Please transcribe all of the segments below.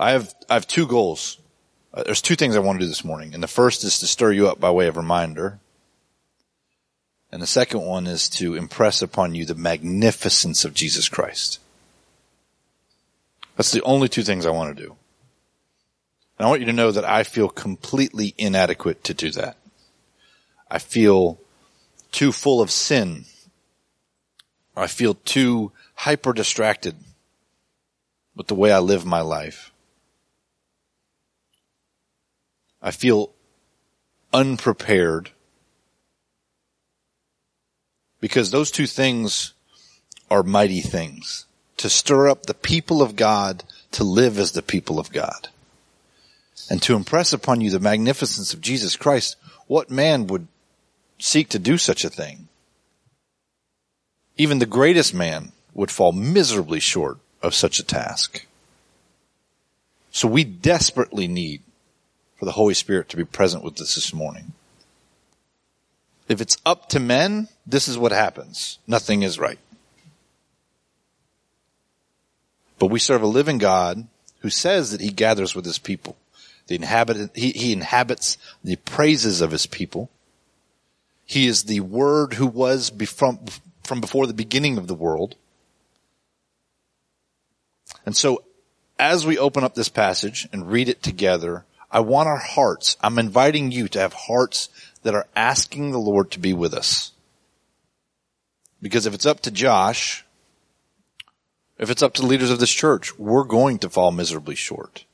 I have, I have two goals. Uh, there's two things I want to do this morning. And the first is to stir you up by way of reminder. And the second one is to impress upon you the magnificence of Jesus Christ. That's the only two things I want to do. And I want you to know that I feel completely inadequate to do that. I feel too full of sin. I feel too hyper distracted with the way I live my life. I feel unprepared because those two things are mighty things to stir up the people of God to live as the people of God and to impress upon you the magnificence of Jesus Christ. What man would seek to do such a thing? Even the greatest man would fall miserably short of such a task. So we desperately need for the Holy Spirit to be present with us this morning. If it's up to men, this is what happens. Nothing is right. But we serve a living God who says that he gathers with his people. The inhabit, he, he inhabits the praises of his people. He is the word who was from, from before the beginning of the world. And so as we open up this passage and read it together, I want our hearts, I'm inviting you to have hearts that are asking the Lord to be with us. Because if it's up to Josh, if it's up to the leaders of this church, we're going to fall miserably short.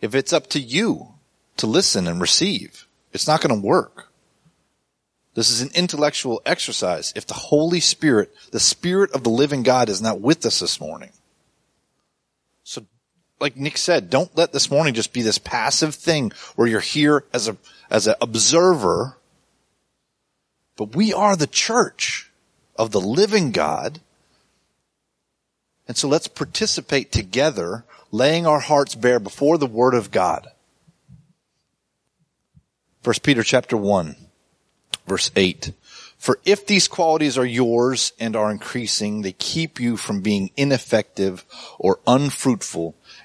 If it's up to you to listen and receive, it's not going to work. This is an intellectual exercise. If the Holy Spirit, the Spirit of the living God is not with us this morning. Like Nick said, don't let this morning just be this passive thing where you're here as a, as an observer. But we are the church of the living God. And so let's participate together, laying our hearts bare before the word of God. First Peter chapter one, verse eight. For if these qualities are yours and are increasing, they keep you from being ineffective or unfruitful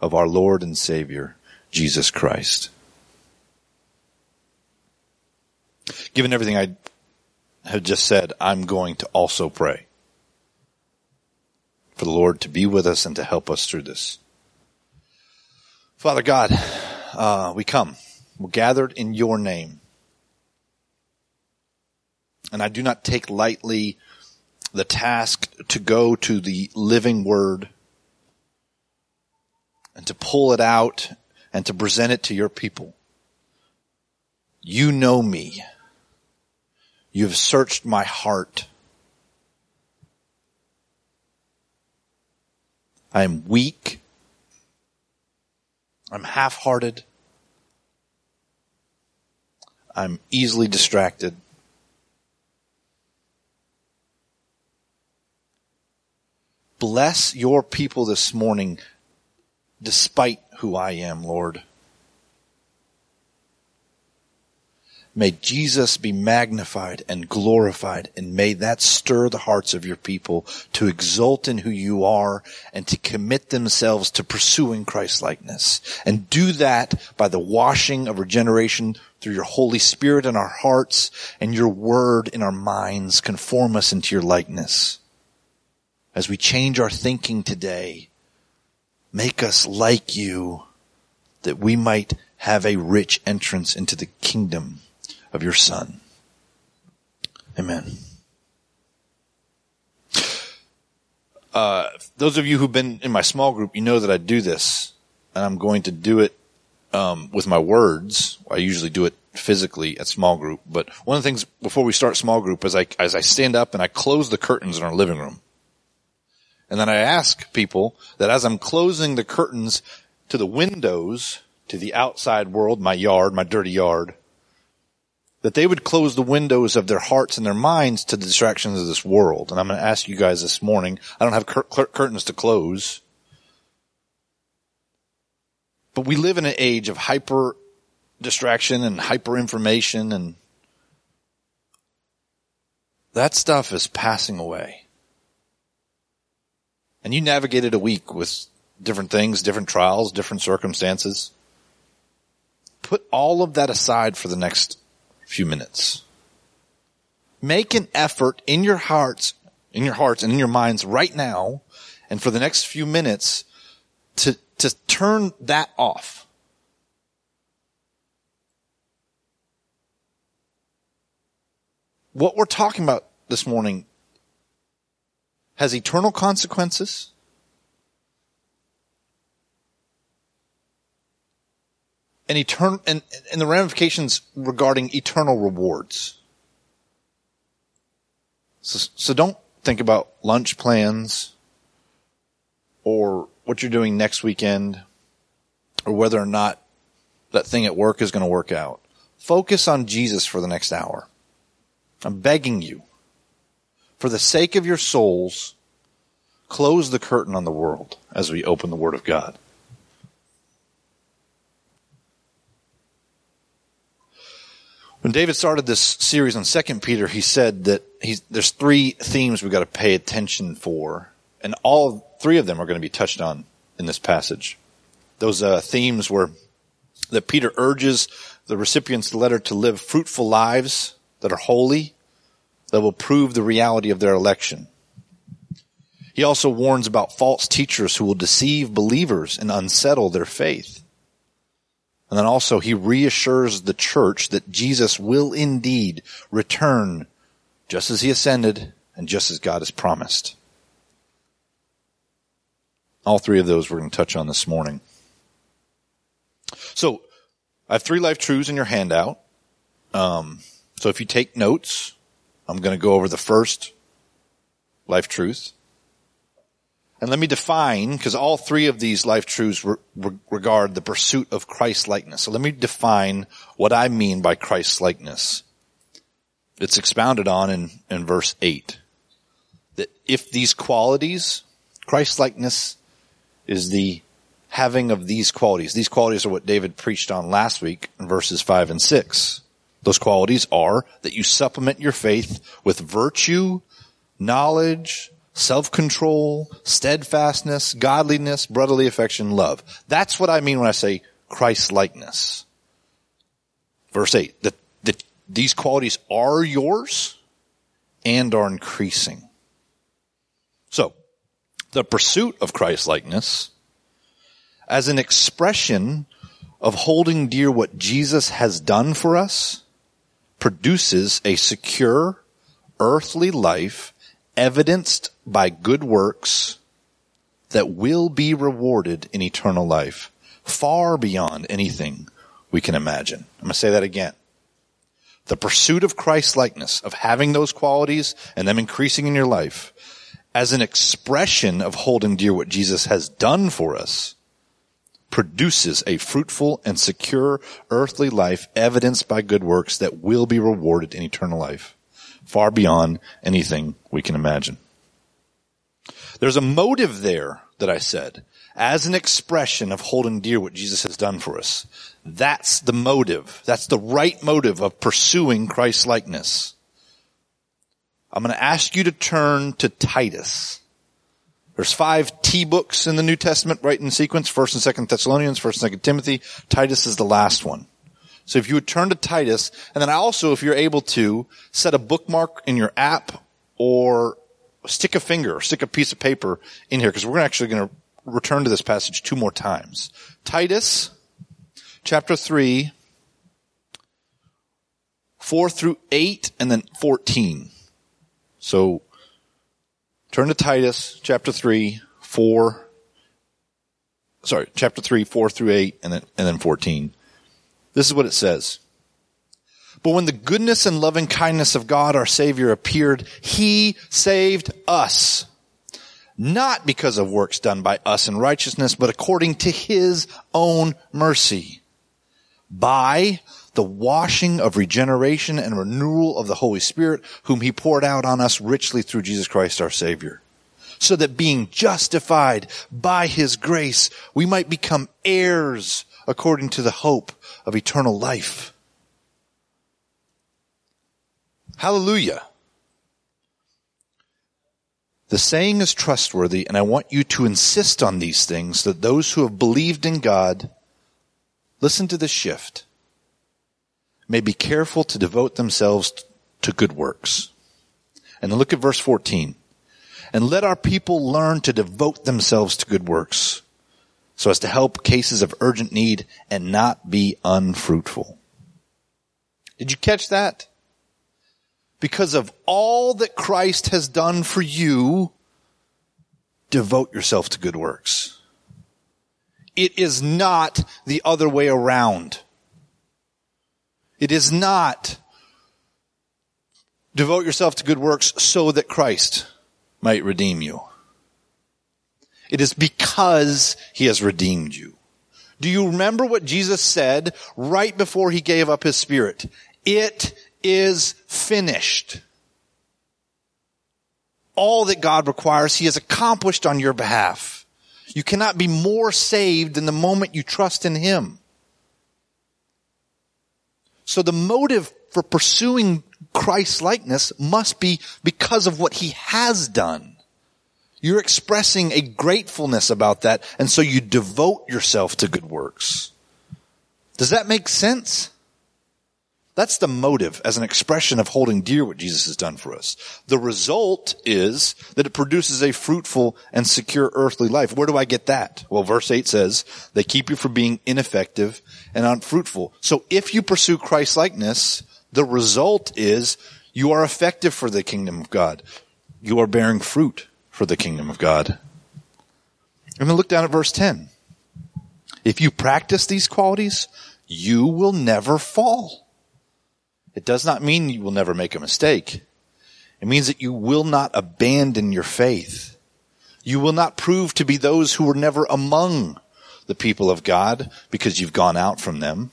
of our Lord and Savior, Jesus Christ. Given everything I have just said, I'm going to also pray for the Lord to be with us and to help us through this. Father God, uh, we come. We're gathered in your name. And I do not take lightly the task to go to the living word and to pull it out and to present it to your people. You know me. You've searched my heart. I am weak. I'm half-hearted. I'm easily distracted. Bless your people this morning despite who I am, Lord. May Jesus be magnified and glorified and may that stir the hearts of your people to exult in who you are and to commit themselves to pursuing Christ likeness and do that by the washing of regeneration through your Holy Spirit in our hearts and your word in our minds conform us into your likeness. As we change our thinking today, Make us like you that we might have a rich entrance into the kingdom of your son. Amen. Uh, those of you who've been in my small group, you know that I do this and I'm going to do it, um, with my words. I usually do it physically at small group, but one of the things before we start small group is I, as I stand up and I close the curtains in our living room. And then I ask people that as I'm closing the curtains to the windows to the outside world, my yard, my dirty yard, that they would close the windows of their hearts and their minds to the distractions of this world. And I'm going to ask you guys this morning, I don't have cur- cur- curtains to close, but we live in an age of hyper distraction and hyper information and that stuff is passing away. And you navigated a week with different things, different trials, different circumstances. Put all of that aside for the next few minutes. Make an effort in your hearts, in your hearts and in your minds right now and for the next few minutes to, to turn that off. What we're talking about this morning has eternal consequences. And eternal, and, and the ramifications regarding eternal rewards. So, so don't think about lunch plans or what you're doing next weekend or whether or not that thing at work is going to work out. Focus on Jesus for the next hour. I'm begging you for the sake of your souls, close the curtain on the world as we open the Word of God. When David started this series on Second Peter, he said that there's three themes we've got to pay attention for, and all three of them are going to be touched on in this passage. Those uh, themes were that Peter urges the recipients letter to live fruitful lives that are holy, that will prove the reality of their election. He also warns about false teachers who will deceive believers and unsettle their faith. And then also he reassures the church that Jesus will indeed return just as he ascended and just as God has promised. All three of those we're going to touch on this morning. So I have three life truths in your handout. Um, so if you take notes, I'm going to go over the first life truth. And let me define, because all three of these life truths re- re- regard the pursuit of Christ likeness. So let me define what I mean by Christ likeness. It's expounded on in, in verse 8. That if these qualities, Christ likeness is the having of these qualities. These qualities are what David preached on last week in verses 5 and 6. Those qualities are that you supplement your faith with virtue, knowledge, self-control, steadfastness, godliness, brotherly affection, love. That's what I mean when I say Christ-likeness. Verse 8, that, that these qualities are yours and are increasing. So, the pursuit of Christ-likeness as an expression of holding dear what Jesus has done for us produces a secure earthly life evidenced by good works that will be rewarded in eternal life far beyond anything we can imagine. I'm going to say that again. The pursuit of Christ likeness, of having those qualities and them increasing in your life as an expression of holding dear what Jesus has done for us produces a fruitful and secure earthly life evidenced by good works that will be rewarded in eternal life, far beyond anything we can imagine. There's a motive there that I said as an expression of holding dear what Jesus has done for us. That's the motive. That's the right motive of pursuing Christ likeness. I'm going to ask you to turn to Titus. There's five T books in the New Testament right in sequence, 1st and 2nd Thessalonians, 1st and 2nd Timothy. Titus is the last one. So if you would turn to Titus, and then also if you're able to, set a bookmark in your app or stick a finger stick a piece of paper in here, because we're actually going to return to this passage two more times. Titus, chapter 3, 4 through 8, and then 14. So Turn to Titus chapter 3, 4, sorry, chapter 3, 4 through 8, and then, and then 14. This is what it says. But when the goodness and loving kindness of God our Savior appeared, He saved us, not because of works done by us in righteousness, but according to his own mercy. By the washing of regeneration and renewal of the Holy Spirit, whom he poured out on us richly through Jesus Christ our Savior. So that being justified by his grace, we might become heirs according to the hope of eternal life. Hallelujah. The saying is trustworthy, and I want you to insist on these things that those who have believed in God, listen to the shift, may be careful to devote themselves to good works. And look at verse 14. And let our people learn to devote themselves to good works so as to help cases of urgent need and not be unfruitful. Did you catch that? because of all that Christ has done for you, devote yourself to good works. It is not the other way around. It is not devote yourself to good works so that Christ might redeem you. It is because he has redeemed you. Do you remember what Jesus said right before he gave up his spirit? It is finished. All that God requires, He has accomplished on your behalf. You cannot be more saved than the moment you trust in Him. So the motive for pursuing Christ's likeness must be because of what He has done. You're expressing a gratefulness about that, and so you devote yourself to good works. Does that make sense? That's the motive as an expression of holding dear what Jesus has done for us. The result is that it produces a fruitful and secure earthly life. Where do I get that? Well, verse 8 says, they keep you from being ineffective and unfruitful. So if you pursue Christ likeness, the result is you are effective for the kingdom of God. You are bearing fruit for the kingdom of God. And then look down at verse 10. If you practice these qualities, you will never fall. It does not mean you will never make a mistake. It means that you will not abandon your faith. You will not prove to be those who were never among the people of God because you've gone out from them.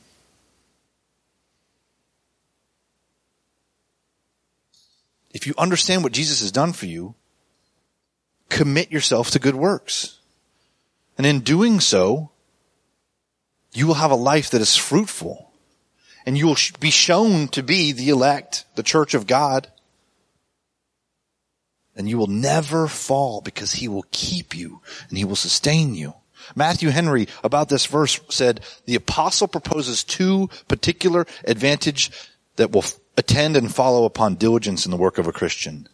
If you understand what Jesus has done for you, commit yourself to good works. And in doing so, you will have a life that is fruitful and you will be shown to be the elect, the church of God. And you will never fall because he will keep you and he will sustain you. Matthew Henry about this verse said, the apostle proposes two particular advantage that will attend and follow upon diligence in the work of a Christian.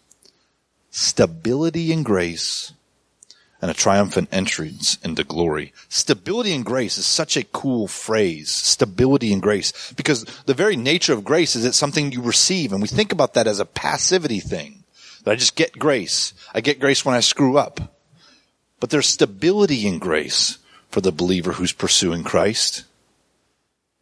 Stability and grace and a triumphant entrance into glory. Stability and grace is such a cool phrase. Stability and grace. Because the very nature of grace is it's something you receive and we think about that as a passivity thing. That I just get grace. I get grace when I screw up. But there's stability in grace for the believer who's pursuing Christ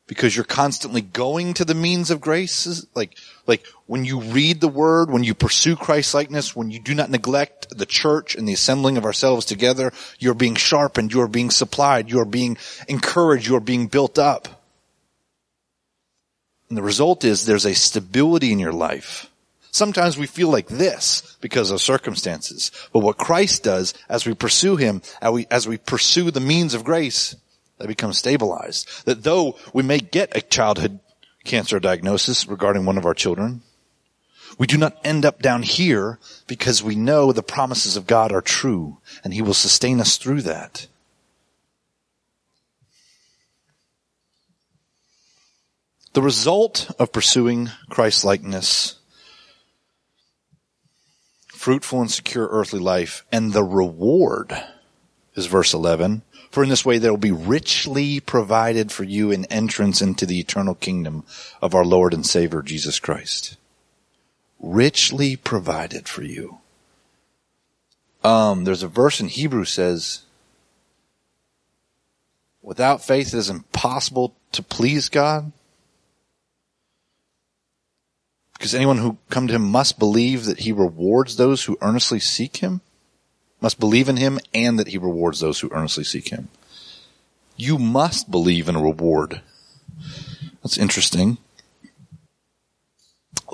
because you're constantly going to the means of grace. Like, like when you read the word, when you pursue Christ likeness, when you do not neglect the church and the assembling of ourselves together, you're being sharpened, you're being supplied, you're being encouraged, you're being built up. And the result is there's a stability in your life. Sometimes we feel like this because of circumstances. But what Christ does as we pursue Him, as we, as we pursue the means of grace, they become stabilized. That though we may get a childhood cancer diagnosis regarding one of our children, we do not end up down here because we know the promises of God are true and He will sustain us through that. The result of pursuing Christ likeness, fruitful and secure earthly life, and the reward is verse 11 for in this way there will be richly provided for you an entrance into the eternal kingdom of our Lord and Savior Jesus Christ. Richly provided for you. Um, there's a verse in Hebrew says, without faith it is impossible to please God. Because anyone who come to him must believe that he rewards those who earnestly seek him. Must believe in him and that he rewards those who earnestly seek him. You must believe in a reward. That's interesting.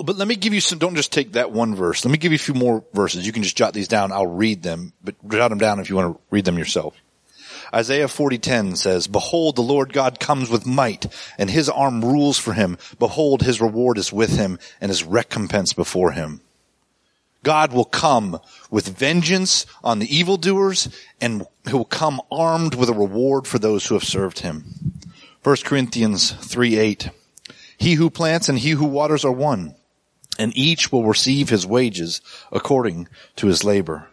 But let me give you some, don't just take that one verse. Let me give you a few more verses. You can just jot these down. I'll read them, but jot them down if you want to read them yourself. Isaiah 40:10 says, "Behold, the Lord God comes with might, and his arm rules for him. Behold, his reward is with him, and his recompense before him." God will come with vengeance on the evildoers, and he will come armed with a reward for those who have served him. 1 Corinthians 3:8 He who plants and he who waters are one, and each will receive his wages according to his labor.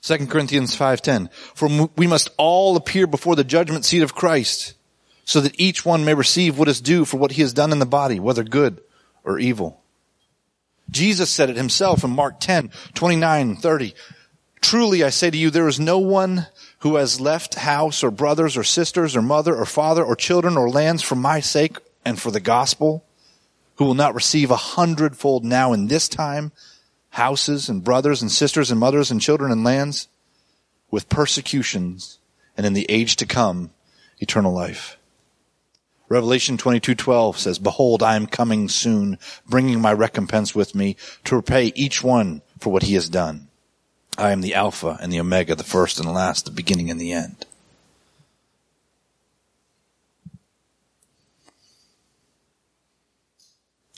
2 Corinthians 5:10 For we must all appear before the judgment seat of Christ so that each one may receive what is due for what he has done in the body whether good or evil. Jesus said it himself in Mark 10, 29, 30. Truly I say to you, there is no one who has left house or brothers or sisters or mother or father or children or lands for my sake and for the gospel who will not receive a hundredfold now in this time houses and brothers and sisters and mothers and children and lands with persecutions and in the age to come eternal life. Revelation 22:12 says, "Behold, I am coming soon, bringing my recompense with me to repay each one for what he has done. I am the Alpha and the Omega, the first and the last, the beginning and the end."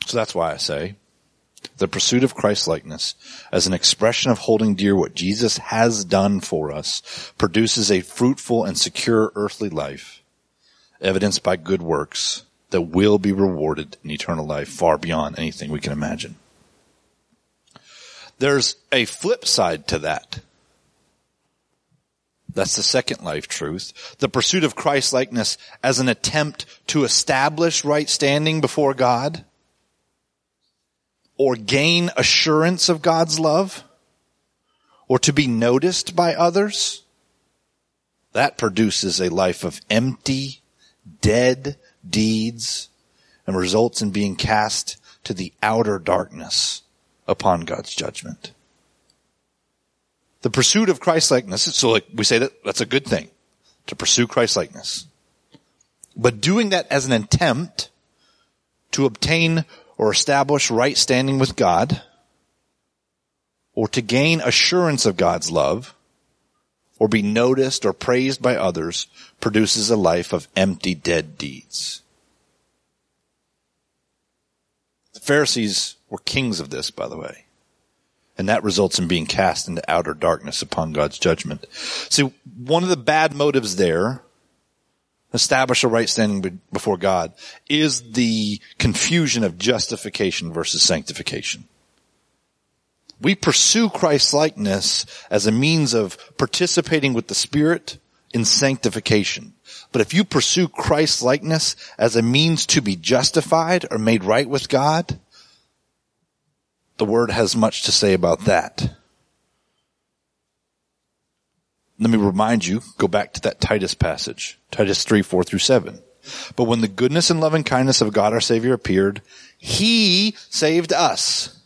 So that's why I say the pursuit of Christlikeness as an expression of holding dear what Jesus has done for us produces a fruitful and secure earthly life, evidenced by good works that will be rewarded in eternal life far beyond anything we can imagine. There's a flip side to that. That's the second life truth. The pursuit of Christ likeness as an attempt to establish right standing before God or gain assurance of God's love or to be noticed by others, that produces a life of empty, dead deeds and results in being cast to the outer darkness upon God's judgment. The pursuit of Christlikeness, so like we say that that's a good thing to pursue Christlikeness. But doing that as an attempt to obtain or establish right standing with God, or to gain assurance of God's love, or be noticed or praised by others, produces a life of empty, dead deeds. The Pharisees were kings of this, by the way. And that results in being cast into outer darkness upon God's judgment. See, one of the bad motives there establish a right standing before God is the confusion of justification versus sanctification. We pursue Christ's likeness as a means of participating with the Spirit in sanctification. But if you pursue Christ's likeness as a means to be justified or made right with God, the word has much to say about that. Let me remind you, go back to that Titus passage, Titus 3, 4 through 7. But when the goodness and loving kindness of God our Savior appeared, He saved us.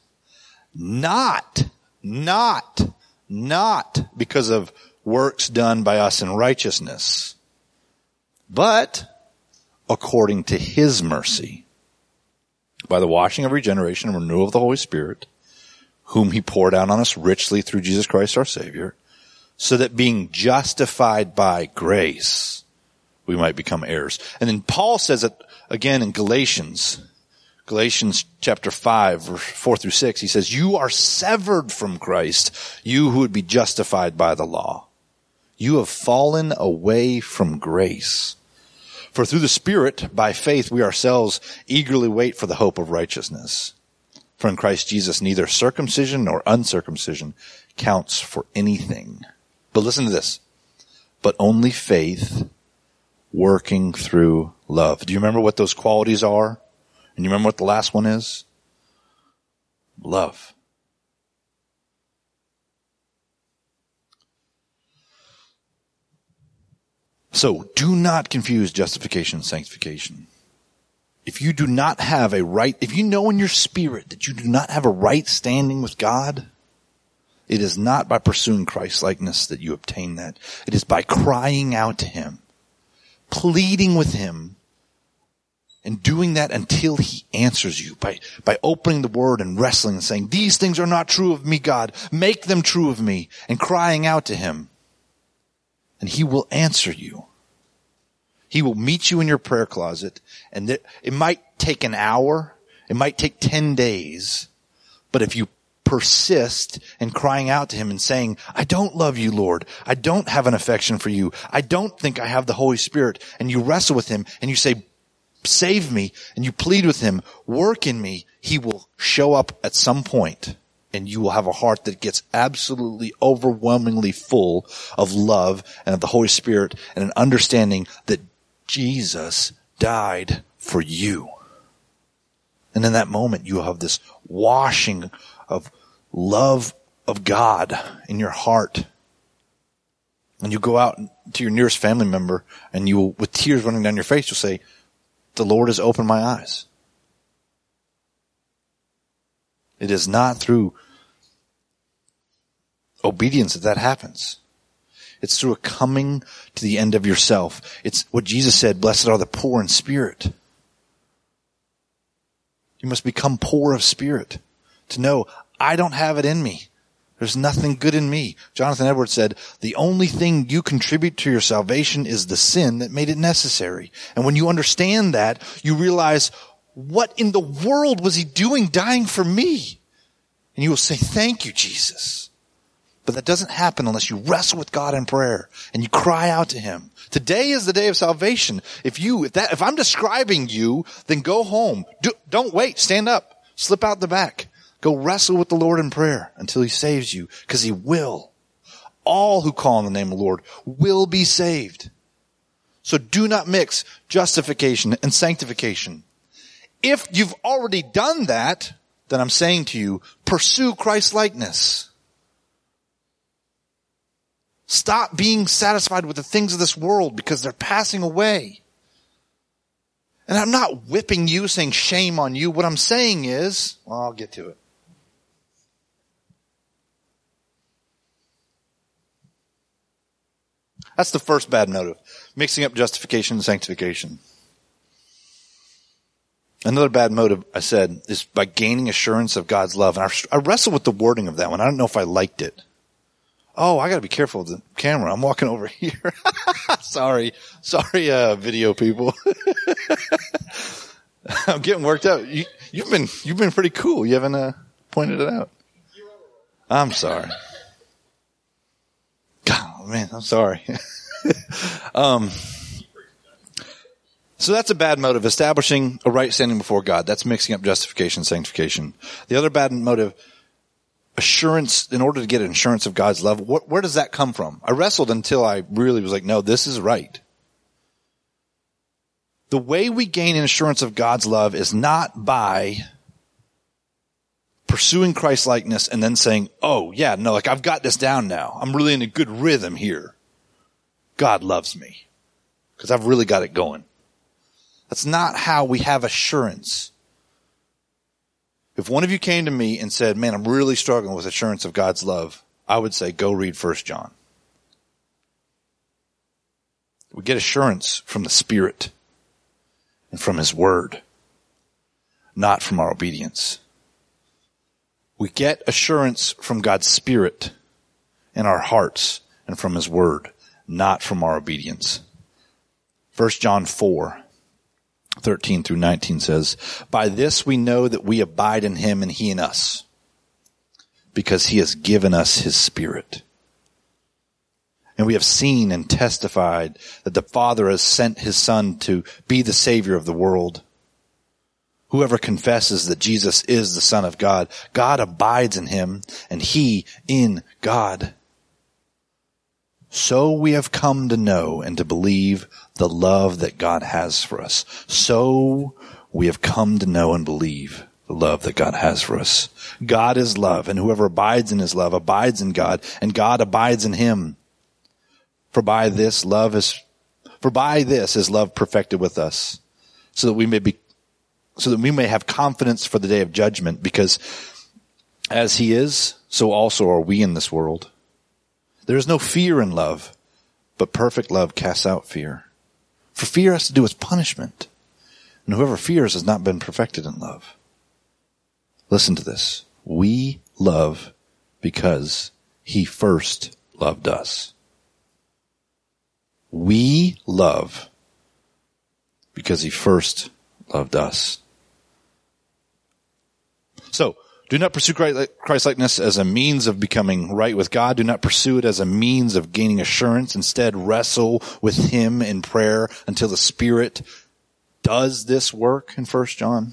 Not, not, not because of works done by us in righteousness, but according to His mercy, by the washing of regeneration and renewal of the Holy Spirit, whom He poured out on us richly through Jesus Christ our Savior, so that being justified by grace, we might become heirs. And then Paul says it again in Galatians, Galatians chapter 5, verse 4 through 6. He says, you are severed from Christ, you who would be justified by the law. You have fallen away from grace. For through the Spirit, by faith, we ourselves eagerly wait for the hope of righteousness. For in Christ Jesus, neither circumcision nor uncircumcision counts for anything but listen to this. But only faith working through love. Do you remember what those qualities are? And you remember what the last one is? Love. So do not confuse justification and sanctification. If you do not have a right, if you know in your spirit that you do not have a right standing with God, It is not by pursuing Christ likeness that you obtain that. It is by crying out to Him, pleading with Him, and doing that until He answers you by, by opening the Word and wrestling and saying, these things are not true of me, God. Make them true of me and crying out to Him. And He will answer you. He will meet you in your prayer closet and it might take an hour. It might take 10 days. But if you persist in crying out to him and saying, I don't love you, Lord. I don't have an affection for you. I don't think I have the Holy Spirit. And you wrestle with him and you say, save me. And you plead with him, work in me. He will show up at some point and you will have a heart that gets absolutely overwhelmingly full of love and of the Holy Spirit and an understanding that Jesus died for you. And in that moment, you have this washing of love of God in your heart. And you go out to your nearest family member and you, will, with tears running down your face, you'll say, the Lord has opened my eyes. It is not through obedience that that happens. It's through a coming to the end of yourself. It's what Jesus said, blessed are the poor in spirit. You must become poor of spirit to know I don't have it in me. There's nothing good in me. Jonathan Edwards said, the only thing you contribute to your salvation is the sin that made it necessary. And when you understand that, you realize, what in the world was he doing dying for me? And you will say, thank you, Jesus. But that doesn't happen unless you wrestle with God in prayer and you cry out to Him. Today is the day of salvation. If you, if that, if I'm describing you, then go home. Do, don't wait. Stand up. Slip out the back. Go wrestle with the Lord in prayer until He saves you, because He will. All who call on the name of the Lord will be saved. So do not mix justification and sanctification. If you've already done that, then I'm saying to you, pursue Christ likeness. Stop being satisfied with the things of this world because they're passing away. And I'm not whipping you saying shame on you. What I'm saying is, well, I'll get to it. That's the first bad motive. Mixing up justification and sanctification. Another bad motive, I said, is by gaining assurance of God's love. And I, I wrestle with the wording of that one. I don't know if I liked it. Oh, I gotta be careful with the camera. I'm walking over here. sorry. Sorry, uh, video people. I'm getting worked up. You, have been, you've been pretty cool. You haven't, uh, pointed it out. I'm sorry. God, man, I'm sorry. um, so that's a bad motive. Establishing a right standing before God. That's mixing up justification and sanctification. The other bad motive, assurance, in order to get assurance of God's love, what, where does that come from? I wrestled until I really was like, no, this is right. The way we gain an assurance of God's love is not by pursuing Christ likeness and then saying, oh yeah, no, like I've got this down now. I'm really in a good rhythm here. God loves me because I've really got it going. That's not how we have assurance. If one of you came to me and said, man, I'm really struggling with assurance of God's love, I would say, go read First John. We get assurance from the Spirit and from His Word, not from our obedience. We get assurance from God's Spirit in our hearts and from His Word, not from our obedience. First John 4, 13 through 19 says, By this we know that we abide in him and he in us, because he has given us his spirit. And we have seen and testified that the Father has sent his Son to be the Savior of the world. Whoever confesses that Jesus is the Son of God, God abides in him and he in God. So we have come to know and to believe the love that God has for us. So we have come to know and believe the love that God has for us. God is love, and whoever abides in his love abides in God, and God abides in him. For by this love is, for by this is love perfected with us, so that we may be, so that we may have confidence for the day of judgment, because as he is, so also are we in this world. There is no fear in love, but perfect love casts out fear. For fear has to do with punishment, and whoever fears has not been perfected in love. Listen to this. We love because he first loved us. We love because he first loved us. So, do not pursue Christ-likeness as a means of becoming right with God. Do not pursue it as a means of gaining assurance. Instead, wrestle with Him in prayer until the Spirit does this work in 1 John.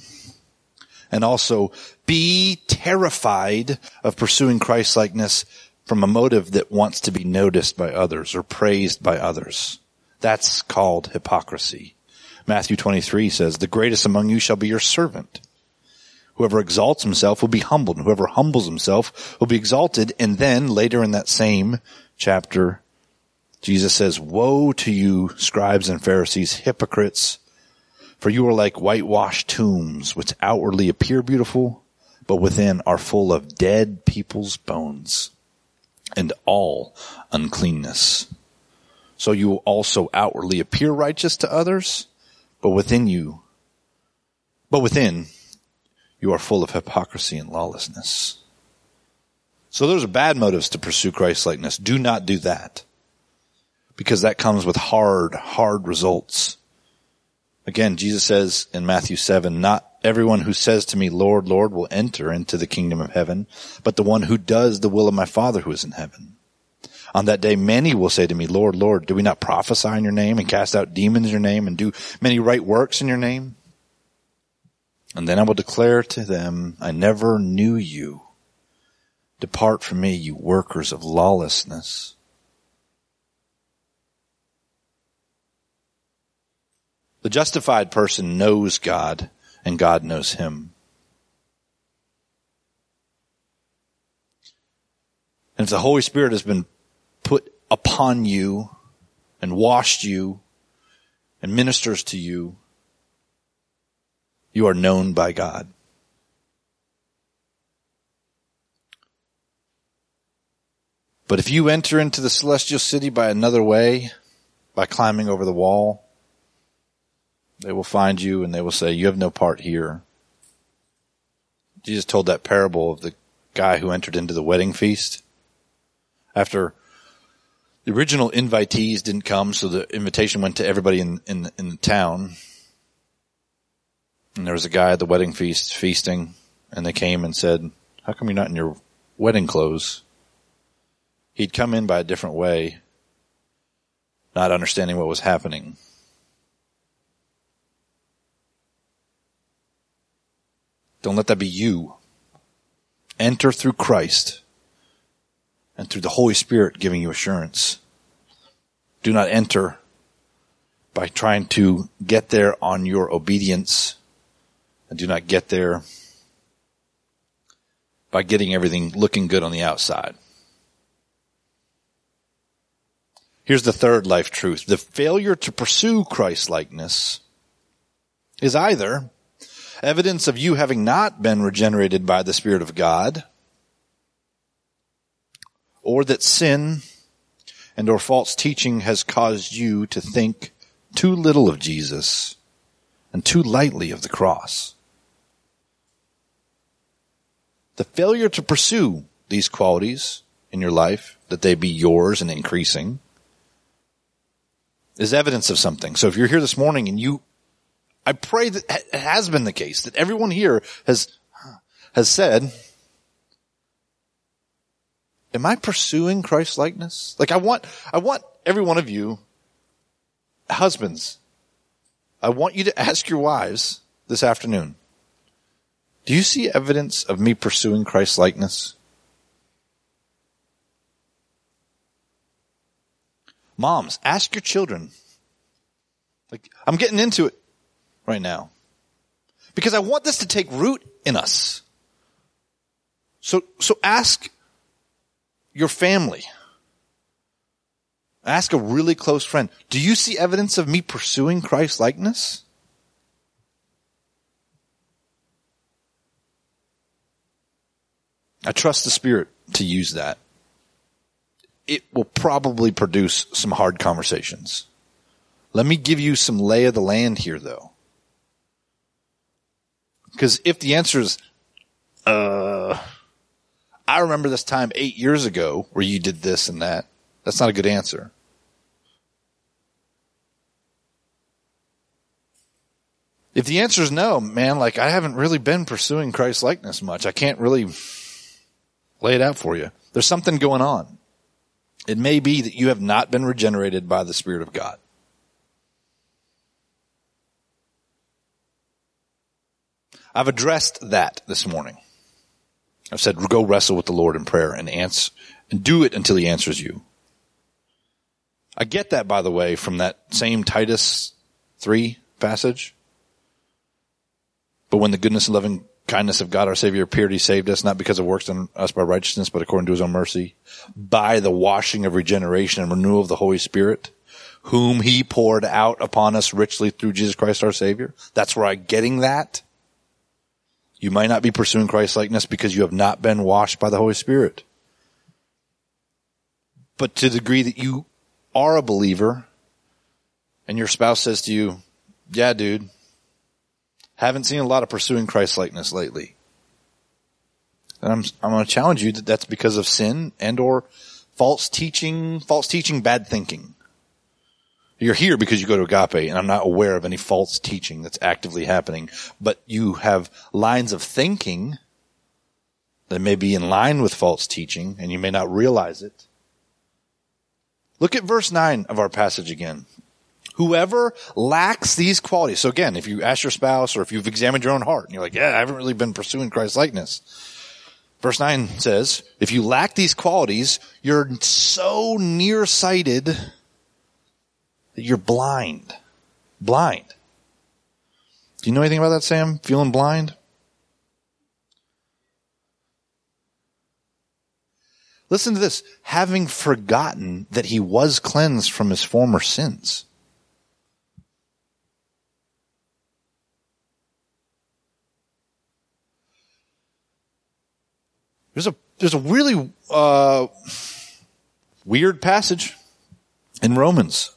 And also, be terrified of pursuing Christ-likeness from a motive that wants to be noticed by others or praised by others. That's called hypocrisy. Matthew 23 says, the greatest among you shall be your servant. Whoever exalts himself will be humbled, and whoever humbles himself will be exalted. And then later in that same chapter, Jesus says, woe to you, scribes and Pharisees, hypocrites, for you are like whitewashed tombs, which outwardly appear beautiful, but within are full of dead people's bones and all uncleanness. So you also outwardly appear righteous to others, but within you, but within you are full of hypocrisy and lawlessness. So those are bad motives to pursue Christ-likeness. Do not do that. Because that comes with hard, hard results. Again, Jesus says in Matthew 7, not everyone who says to me, Lord, Lord, will enter into the kingdom of heaven, but the one who does the will of my Father who is in heaven. On that day, many will say to me, Lord, Lord, do we not prophesy in your name and cast out demons in your name and do many right works in your name? And then I will declare to them, I never knew you. Depart from me, you workers of lawlessness. The justified person knows God and God knows him. And if the Holy Spirit has been put upon you and washed you and ministers to you, you are known by God. But if you enter into the celestial city by another way, by climbing over the wall, they will find you and they will say, you have no part here. Jesus told that parable of the guy who entered into the wedding feast after the original invitees didn't come, so the invitation went to everybody in, in, in the town. And there was a guy at the wedding feast feasting, and they came and said, how come you're not in your wedding clothes? He'd come in by a different way, not understanding what was happening. Don't let that be you. Enter through Christ and through the Holy Spirit giving you assurance. Do not enter by trying to get there on your obedience and do not get there by getting everything looking good on the outside. Here's the third life truth. The failure to pursue Christ likeness is either evidence of you having not been regenerated by the Spirit of God, or that sin and or false teaching has caused you to think too little of Jesus and too lightly of the cross. The failure to pursue these qualities in your life, that they be yours and increasing, is evidence of something. So if you're here this morning and you, I pray that it has been the case that everyone here has, has said, am I pursuing Christ likeness? Like I want, I want every one of you, husbands, I want you to ask your wives this afternoon, do you see evidence of me pursuing Christ likeness? Moms, ask your children. Like, I'm getting into it right now. Because I want this to take root in us. So, so ask your family. Ask a really close friend. Do you see evidence of me pursuing Christ likeness? I trust the Spirit to use that. It will probably produce some hard conversations. Let me give you some lay of the land here though. Because if the answer is, uh, I remember this time eight years ago where you did this and that, that's not a good answer. If the answer is no, man, like I haven't really been pursuing Christ likeness much. I can't really lay it out for you. There's something going on. It may be that you have not been regenerated by the Spirit of God. I've addressed that this morning. I've said, go wrestle with the Lord in prayer and answer, and do it until he answers you. I get that, by the way, from that same Titus 3 passage. But when the goodness and loving kindness of God our Savior appeared, He saved us, not because of works done us by righteousness, but according to His own mercy, by the washing of regeneration and renewal of the Holy Spirit, whom He poured out upon us richly through Jesus Christ our Savior. That's where I'm getting that. You might not be pursuing Christ likeness because you have not been washed by the Holy Spirit. But to the degree that you are a believer and your spouse says to you, yeah, dude, haven't seen a lot of pursuing Christ likeness lately. And I'm, I'm going to challenge you that that's because of sin and or false teaching, false teaching, bad thinking. You're here because you go to agape and I'm not aware of any false teaching that's actively happening, but you have lines of thinking that may be in line with false teaching and you may not realize it. Look at verse 9 of our passage again. Whoever lacks these qualities. So again, if you ask your spouse or if you've examined your own heart and you're like, yeah, I haven't really been pursuing Christ likeness. Verse 9 says, if you lack these qualities, you're so nearsighted that you're blind. Blind. Do you know anything about that, Sam? Feeling blind? Listen to this. Having forgotten that he was cleansed from his former sins. There's a there's a really uh, weird passage in Romans.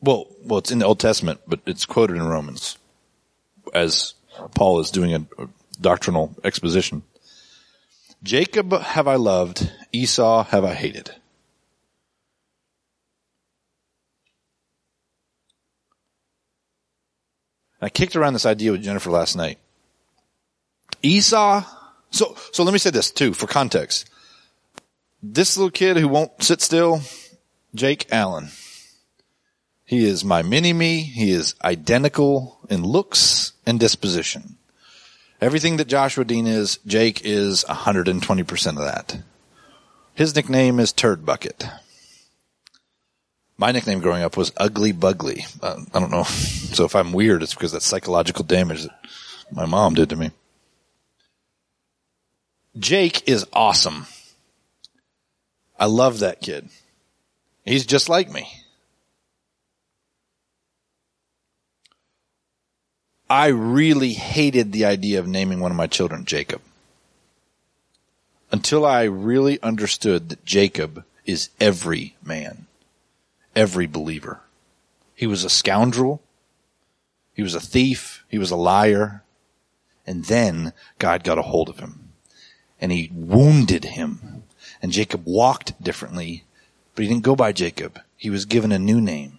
Well, well, it's in the Old Testament, but it's quoted in Romans as Paul is doing a, a doctrinal exposition. Jacob have I loved, Esau have I hated. I kicked around this idea with Jennifer last night. Esau so, so let me say this too, for context. This little kid who won't sit still, Jake Allen. He is my mini me. He is identical in looks and disposition. Everything that Joshua Dean is, Jake is 120% of that. His nickname is Turd Bucket. My nickname growing up was Ugly Bugly. Uh, I don't know. So if I'm weird, it's because that psychological damage that my mom did to me. Jake is awesome. I love that kid. He's just like me. I really hated the idea of naming one of my children Jacob. Until I really understood that Jacob is every man, every believer. He was a scoundrel. He was a thief. He was a liar. And then God got a hold of him and he wounded him. And Jacob walked differently, but he didn't go by Jacob. He was given a new name.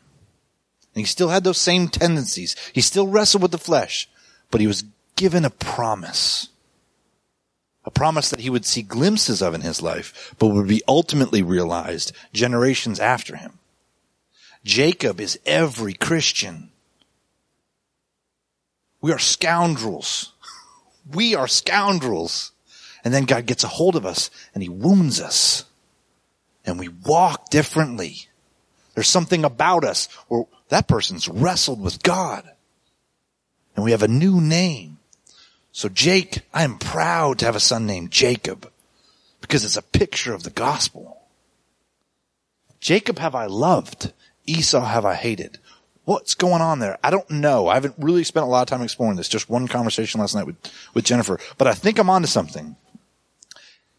And he still had those same tendencies. He still wrestled with the flesh, but he was given a promise. A promise that he would see glimpses of in his life, but would be ultimately realized generations after him. Jacob is every Christian. We are scoundrels. We are scoundrels. And then God gets a hold of us and he wounds us and we walk differently. There's something about us where that person's wrestled with God and we have a new name. So Jake, I am proud to have a son named Jacob because it's a picture of the gospel. Jacob have I loved. Esau have I hated. What's going on there? I don't know. I haven't really spent a lot of time exploring this. Just one conversation last night with, with Jennifer, but I think I'm onto something.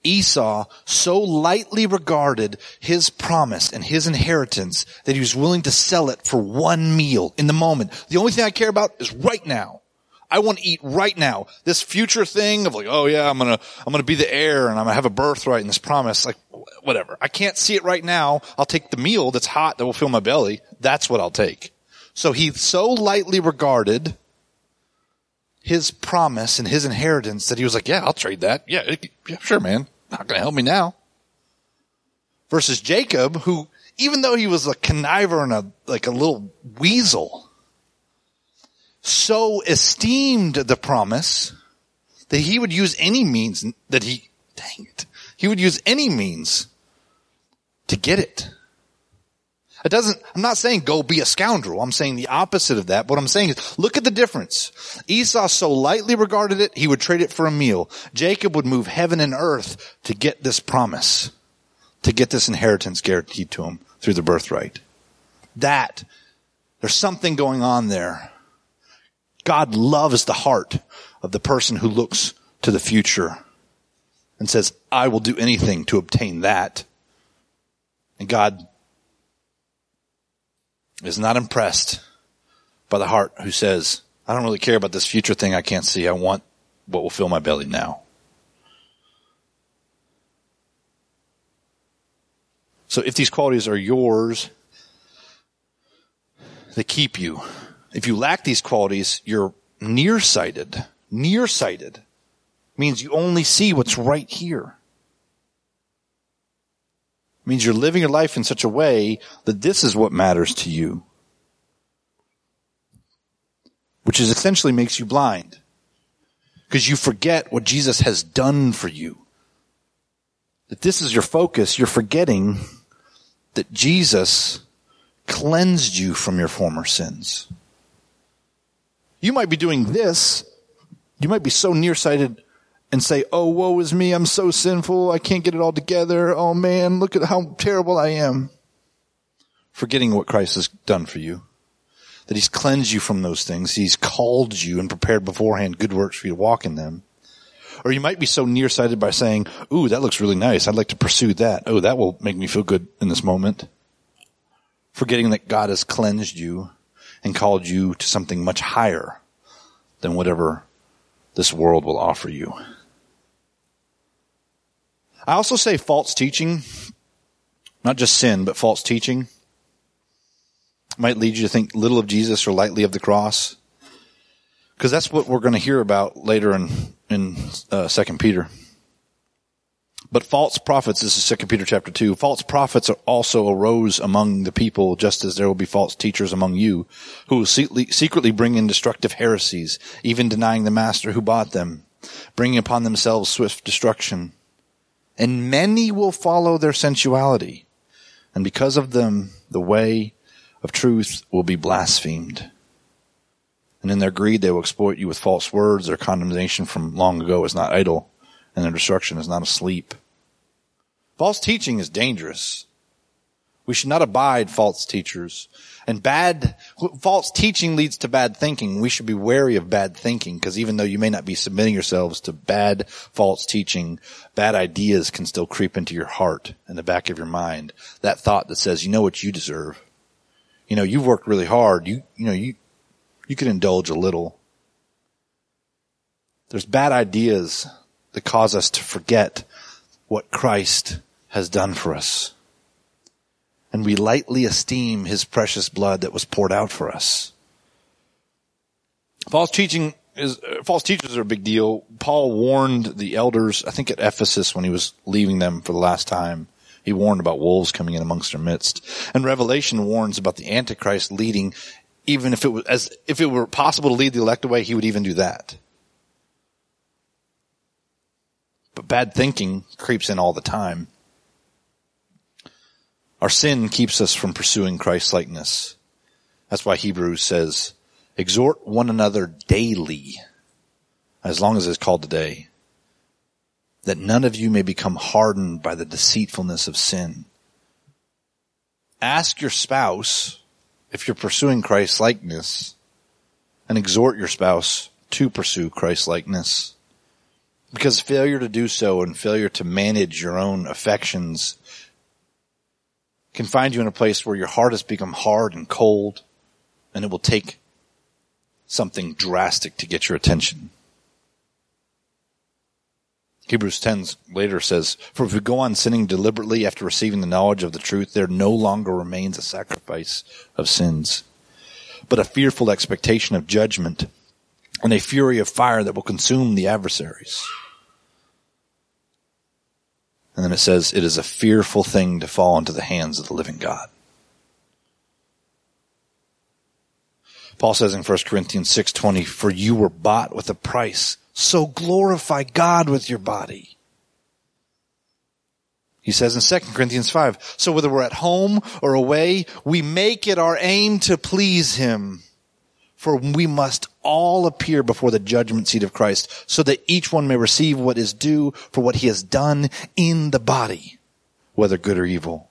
Esau so lightly regarded his promise and his inheritance that he was willing to sell it for one meal in the moment. The only thing I care about is right now. I want to eat right now. This future thing of like, oh yeah, I'm gonna, I'm gonna be the heir and I'm gonna have a birthright and this promise, like, whatever. I can't see it right now. I'll take the meal that's hot that will fill my belly. That's what I'll take. So he so lightly regarded his promise and his inheritance that he was like, yeah, I'll trade that. Yeah, yeah sure, man. Not going to help me now. Versus Jacob, who, even though he was a conniver and a, like a little weasel, so esteemed the promise that he would use any means that he, dang it, he would use any means to get it. It doesn't, I'm not saying go be a scoundrel. I'm saying the opposite of that. What I'm saying is look at the difference. Esau so lightly regarded it, he would trade it for a meal. Jacob would move heaven and earth to get this promise, to get this inheritance guaranteed to him through the birthright. That, there's something going on there. God loves the heart of the person who looks to the future and says, I will do anything to obtain that. And God is not impressed by the heart who says, I don't really care about this future thing I can't see. I want what will fill my belly now. So if these qualities are yours, they keep you. If you lack these qualities, you're nearsighted. Nearsighted means you only see what's right here. Means you're living your life in such a way that this is what matters to you. Which is essentially makes you blind. Because you forget what Jesus has done for you. That this is your focus, you're forgetting that Jesus cleansed you from your former sins. You might be doing this. You might be so nearsighted and say, Oh, woe is me. I'm so sinful. I can't get it all together. Oh man, look at how terrible I am. Forgetting what Christ has done for you. That he's cleansed you from those things. He's called you and prepared beforehand good works for you to walk in them. Or you might be so nearsighted by saying, Ooh, that looks really nice. I'd like to pursue that. Oh, that will make me feel good in this moment. Forgetting that God has cleansed you and called you to something much higher than whatever this world will offer you. I also say false teaching, not just sin, but false teaching might lead you to think little of Jesus or lightly of the cross. Because that's what we're going to hear about later in, in uh, 2 Peter. But false prophets, this is 2 Peter chapter 2, false prophets also arose among the people just as there will be false teachers among you who will secretly bring in destructive heresies, even denying the master who bought them, bringing upon themselves swift destruction and many will follow their sensuality. And because of them, the way of truth will be blasphemed. And in their greed, they will exploit you with false words. Their condemnation from long ago is not idle, and their destruction is not asleep. False teaching is dangerous. We should not abide false teachers. And bad, false teaching leads to bad thinking. We should be wary of bad thinking because even though you may not be submitting yourselves to bad false teaching, bad ideas can still creep into your heart and the back of your mind. That thought that says, you know what you deserve. You know, you've worked really hard. You, you know, you, you can indulge a little. There's bad ideas that cause us to forget what Christ has done for us and we lightly esteem his precious blood that was poured out for us. False teaching is, uh, false teachers are a big deal. Paul warned the elders, I think at Ephesus when he was leaving them for the last time. He warned about wolves coming in amongst their midst. And Revelation warns about the Antichrist leading, even if it was, as, if it were possible to lead the elect away, he would even do that. But bad thinking creeps in all the time. Our sin keeps us from pursuing Christ likeness. That's why Hebrews says, exhort one another daily, as long as it's called today, that none of you may become hardened by the deceitfulness of sin. Ask your spouse if you're pursuing Christ likeness and exhort your spouse to pursue Christ likeness. Because failure to do so and failure to manage your own affections can find you in a place where your heart has become hard and cold and it will take something drastic to get your attention. Hebrews 10 later says, For if we go on sinning deliberately after receiving the knowledge of the truth, there no longer remains a sacrifice of sins, but a fearful expectation of judgment and a fury of fire that will consume the adversaries. And then it says, it is a fearful thing to fall into the hands of the living God. Paul says in 1 Corinthians 6:20, "For you were bought with a price, so glorify God with your body." He says in 2 Corinthians 5, "So whether we're at home or away, we make it our aim to please him." For we must all appear before the judgment seat of Christ, so that each one may receive what is due for what he has done in the body, whether good or evil.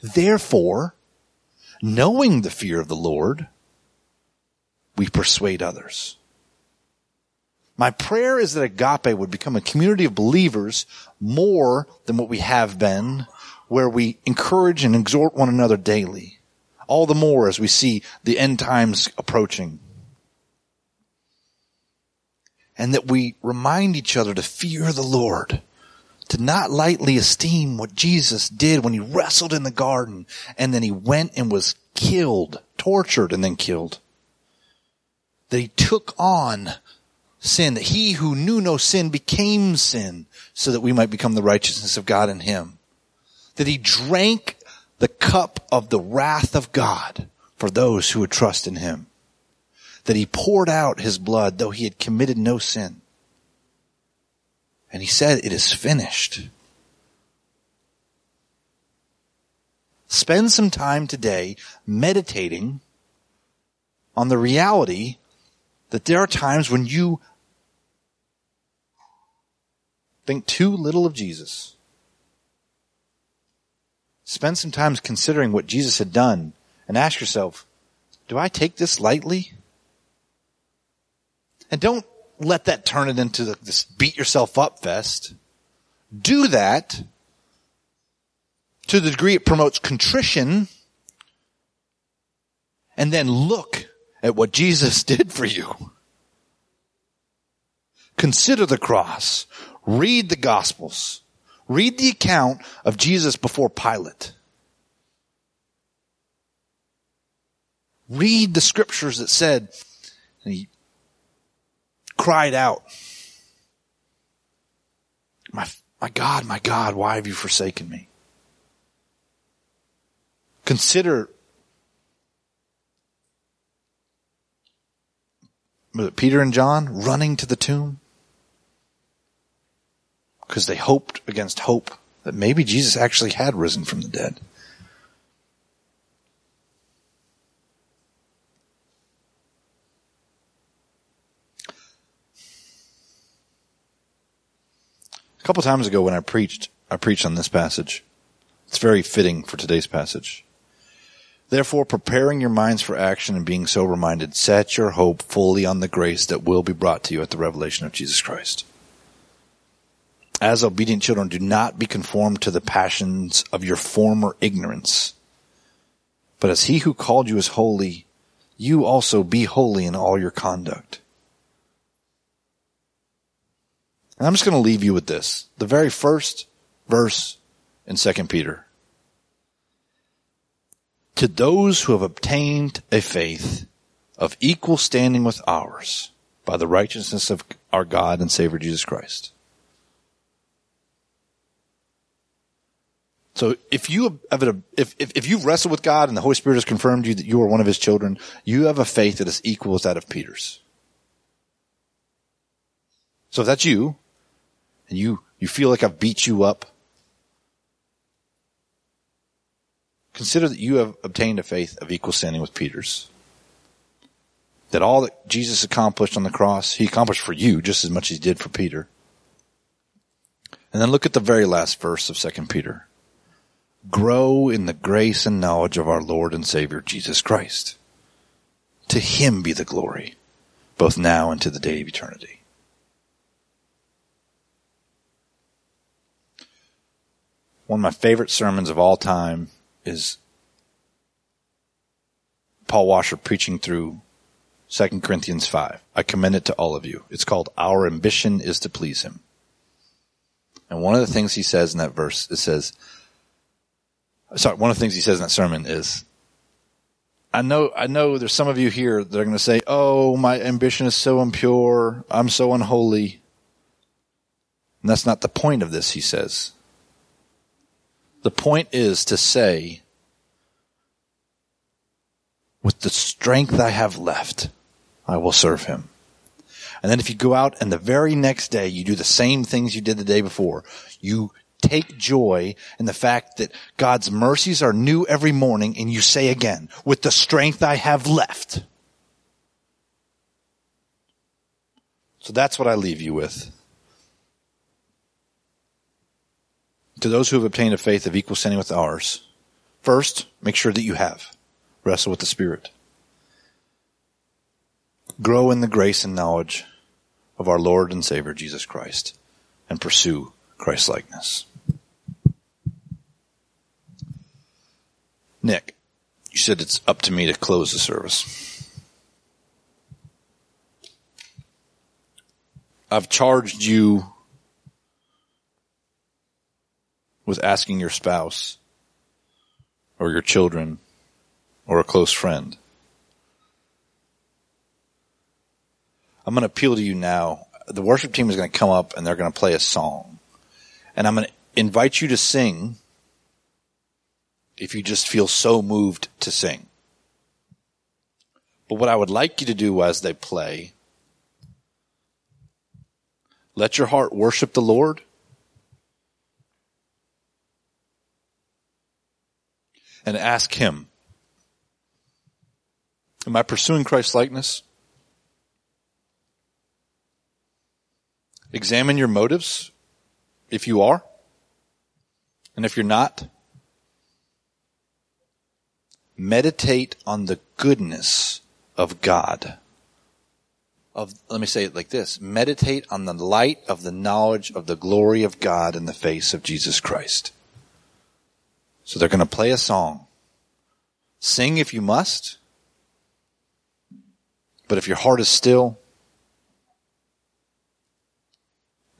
Therefore, knowing the fear of the Lord, we persuade others. My prayer is that Agape would become a community of believers more than what we have been, where we encourage and exhort one another daily. All the more as we see the end times approaching. And that we remind each other to fear the Lord, to not lightly esteem what Jesus did when he wrestled in the garden and then he went and was killed, tortured and then killed that he took on sin, that he who knew no sin became sin so that we might become the righteousness of God in him. That he drank the cup of the wrath of God for those who would trust in him. That he poured out his blood though he had committed no sin. And he said, it is finished. Spend some time today meditating on the reality that there are times when you think too little of Jesus. Spend some time considering what Jesus had done and ask yourself, do I take this lightly? And don't let that turn it into this beat yourself up fest. Do that to the degree it promotes contrition and then look at what Jesus did for you. Consider the cross. Read the gospels. Read the account of Jesus before Pilate. Read the scriptures that said, he cried out, my, my God, my God, why have you forsaken me? Consider Peter and John running to the tomb? Because they hoped against hope that maybe Jesus actually had risen from the dead. A couple times ago when I preached, I preached on this passage. It's very fitting for today's passage. Therefore, preparing your minds for action and being sober minded, set your hope fully on the grace that will be brought to you at the revelation of Jesus Christ. As obedient children, do not be conformed to the passions of your former ignorance. But as he who called you is holy, you also be holy in all your conduct. And I'm just going to leave you with this. The very first verse in 2 Peter to those who have obtained a faith of equal standing with ours by the righteousness of our God and Savior Jesus Christ. So if you have a, if, if, if you've wrestled with God and the Holy Spirit has confirmed you that you are one of his children, you have a faith that is equal as that of Peter's. So if that's you, and you, you feel like I've beat you up, Consider that you have obtained a faith of equal standing with Peter's. That all that Jesus accomplished on the cross, he accomplished for you just as much as he did for Peter. And then look at the very last verse of 2 Peter grow in the grace and knowledge of our Lord and Savior Jesus Christ. To him be the glory, both now and to the day of eternity. One of my favorite sermons of all time is Paul Washer preaching through 2 Corinthians 5. I commend it to all of you. It's called Our Ambition is to Please Him. And one of the things he says in that verse, it says, sorry, one of the things he says in that sermon is, I know, I know there's some of you here that are going to say, Oh, my ambition is so impure. I'm so unholy. And that's not the point of this, he says. The point is to say, with the strength I have left, I will serve him. And then if you go out and the very next day you do the same things you did the day before, you take joy in the fact that God's mercies are new every morning and you say again, with the strength I have left. So that's what I leave you with. To those who have obtained a faith of equal standing with ours, first, make sure that you have. Wrestle with the Spirit. Grow in the grace and knowledge of our Lord and Savior Jesus Christ and pursue Christ Nick, you said it's up to me to close the service. I've charged you with asking your spouse or your children or a close friend. I'm going to appeal to you now. The worship team is going to come up and they're going to play a song. And I'm going to invite you to sing if you just feel so moved to sing. But what I would like you to do as they play, let your heart worship the Lord. And ask Him, Am I pursuing Christ's likeness? Examine your motives if you are. And if you're not, meditate on the goodness of God. Of, let me say it like this. Meditate on the light of the knowledge of the glory of God in the face of Jesus Christ. So they're going to play a song. Sing if you must. But if your heart is still,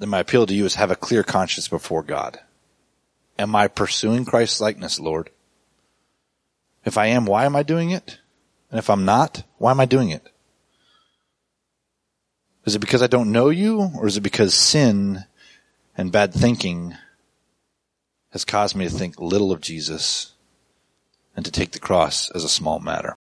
then my appeal to you is have a clear conscience before God. Am I pursuing Christ's likeness, Lord? If I am, why am I doing it? And if I'm not, why am I doing it? Is it because I don't know you, or is it because sin and bad thinking has caused me to think little of Jesus and to take the cross as a small matter?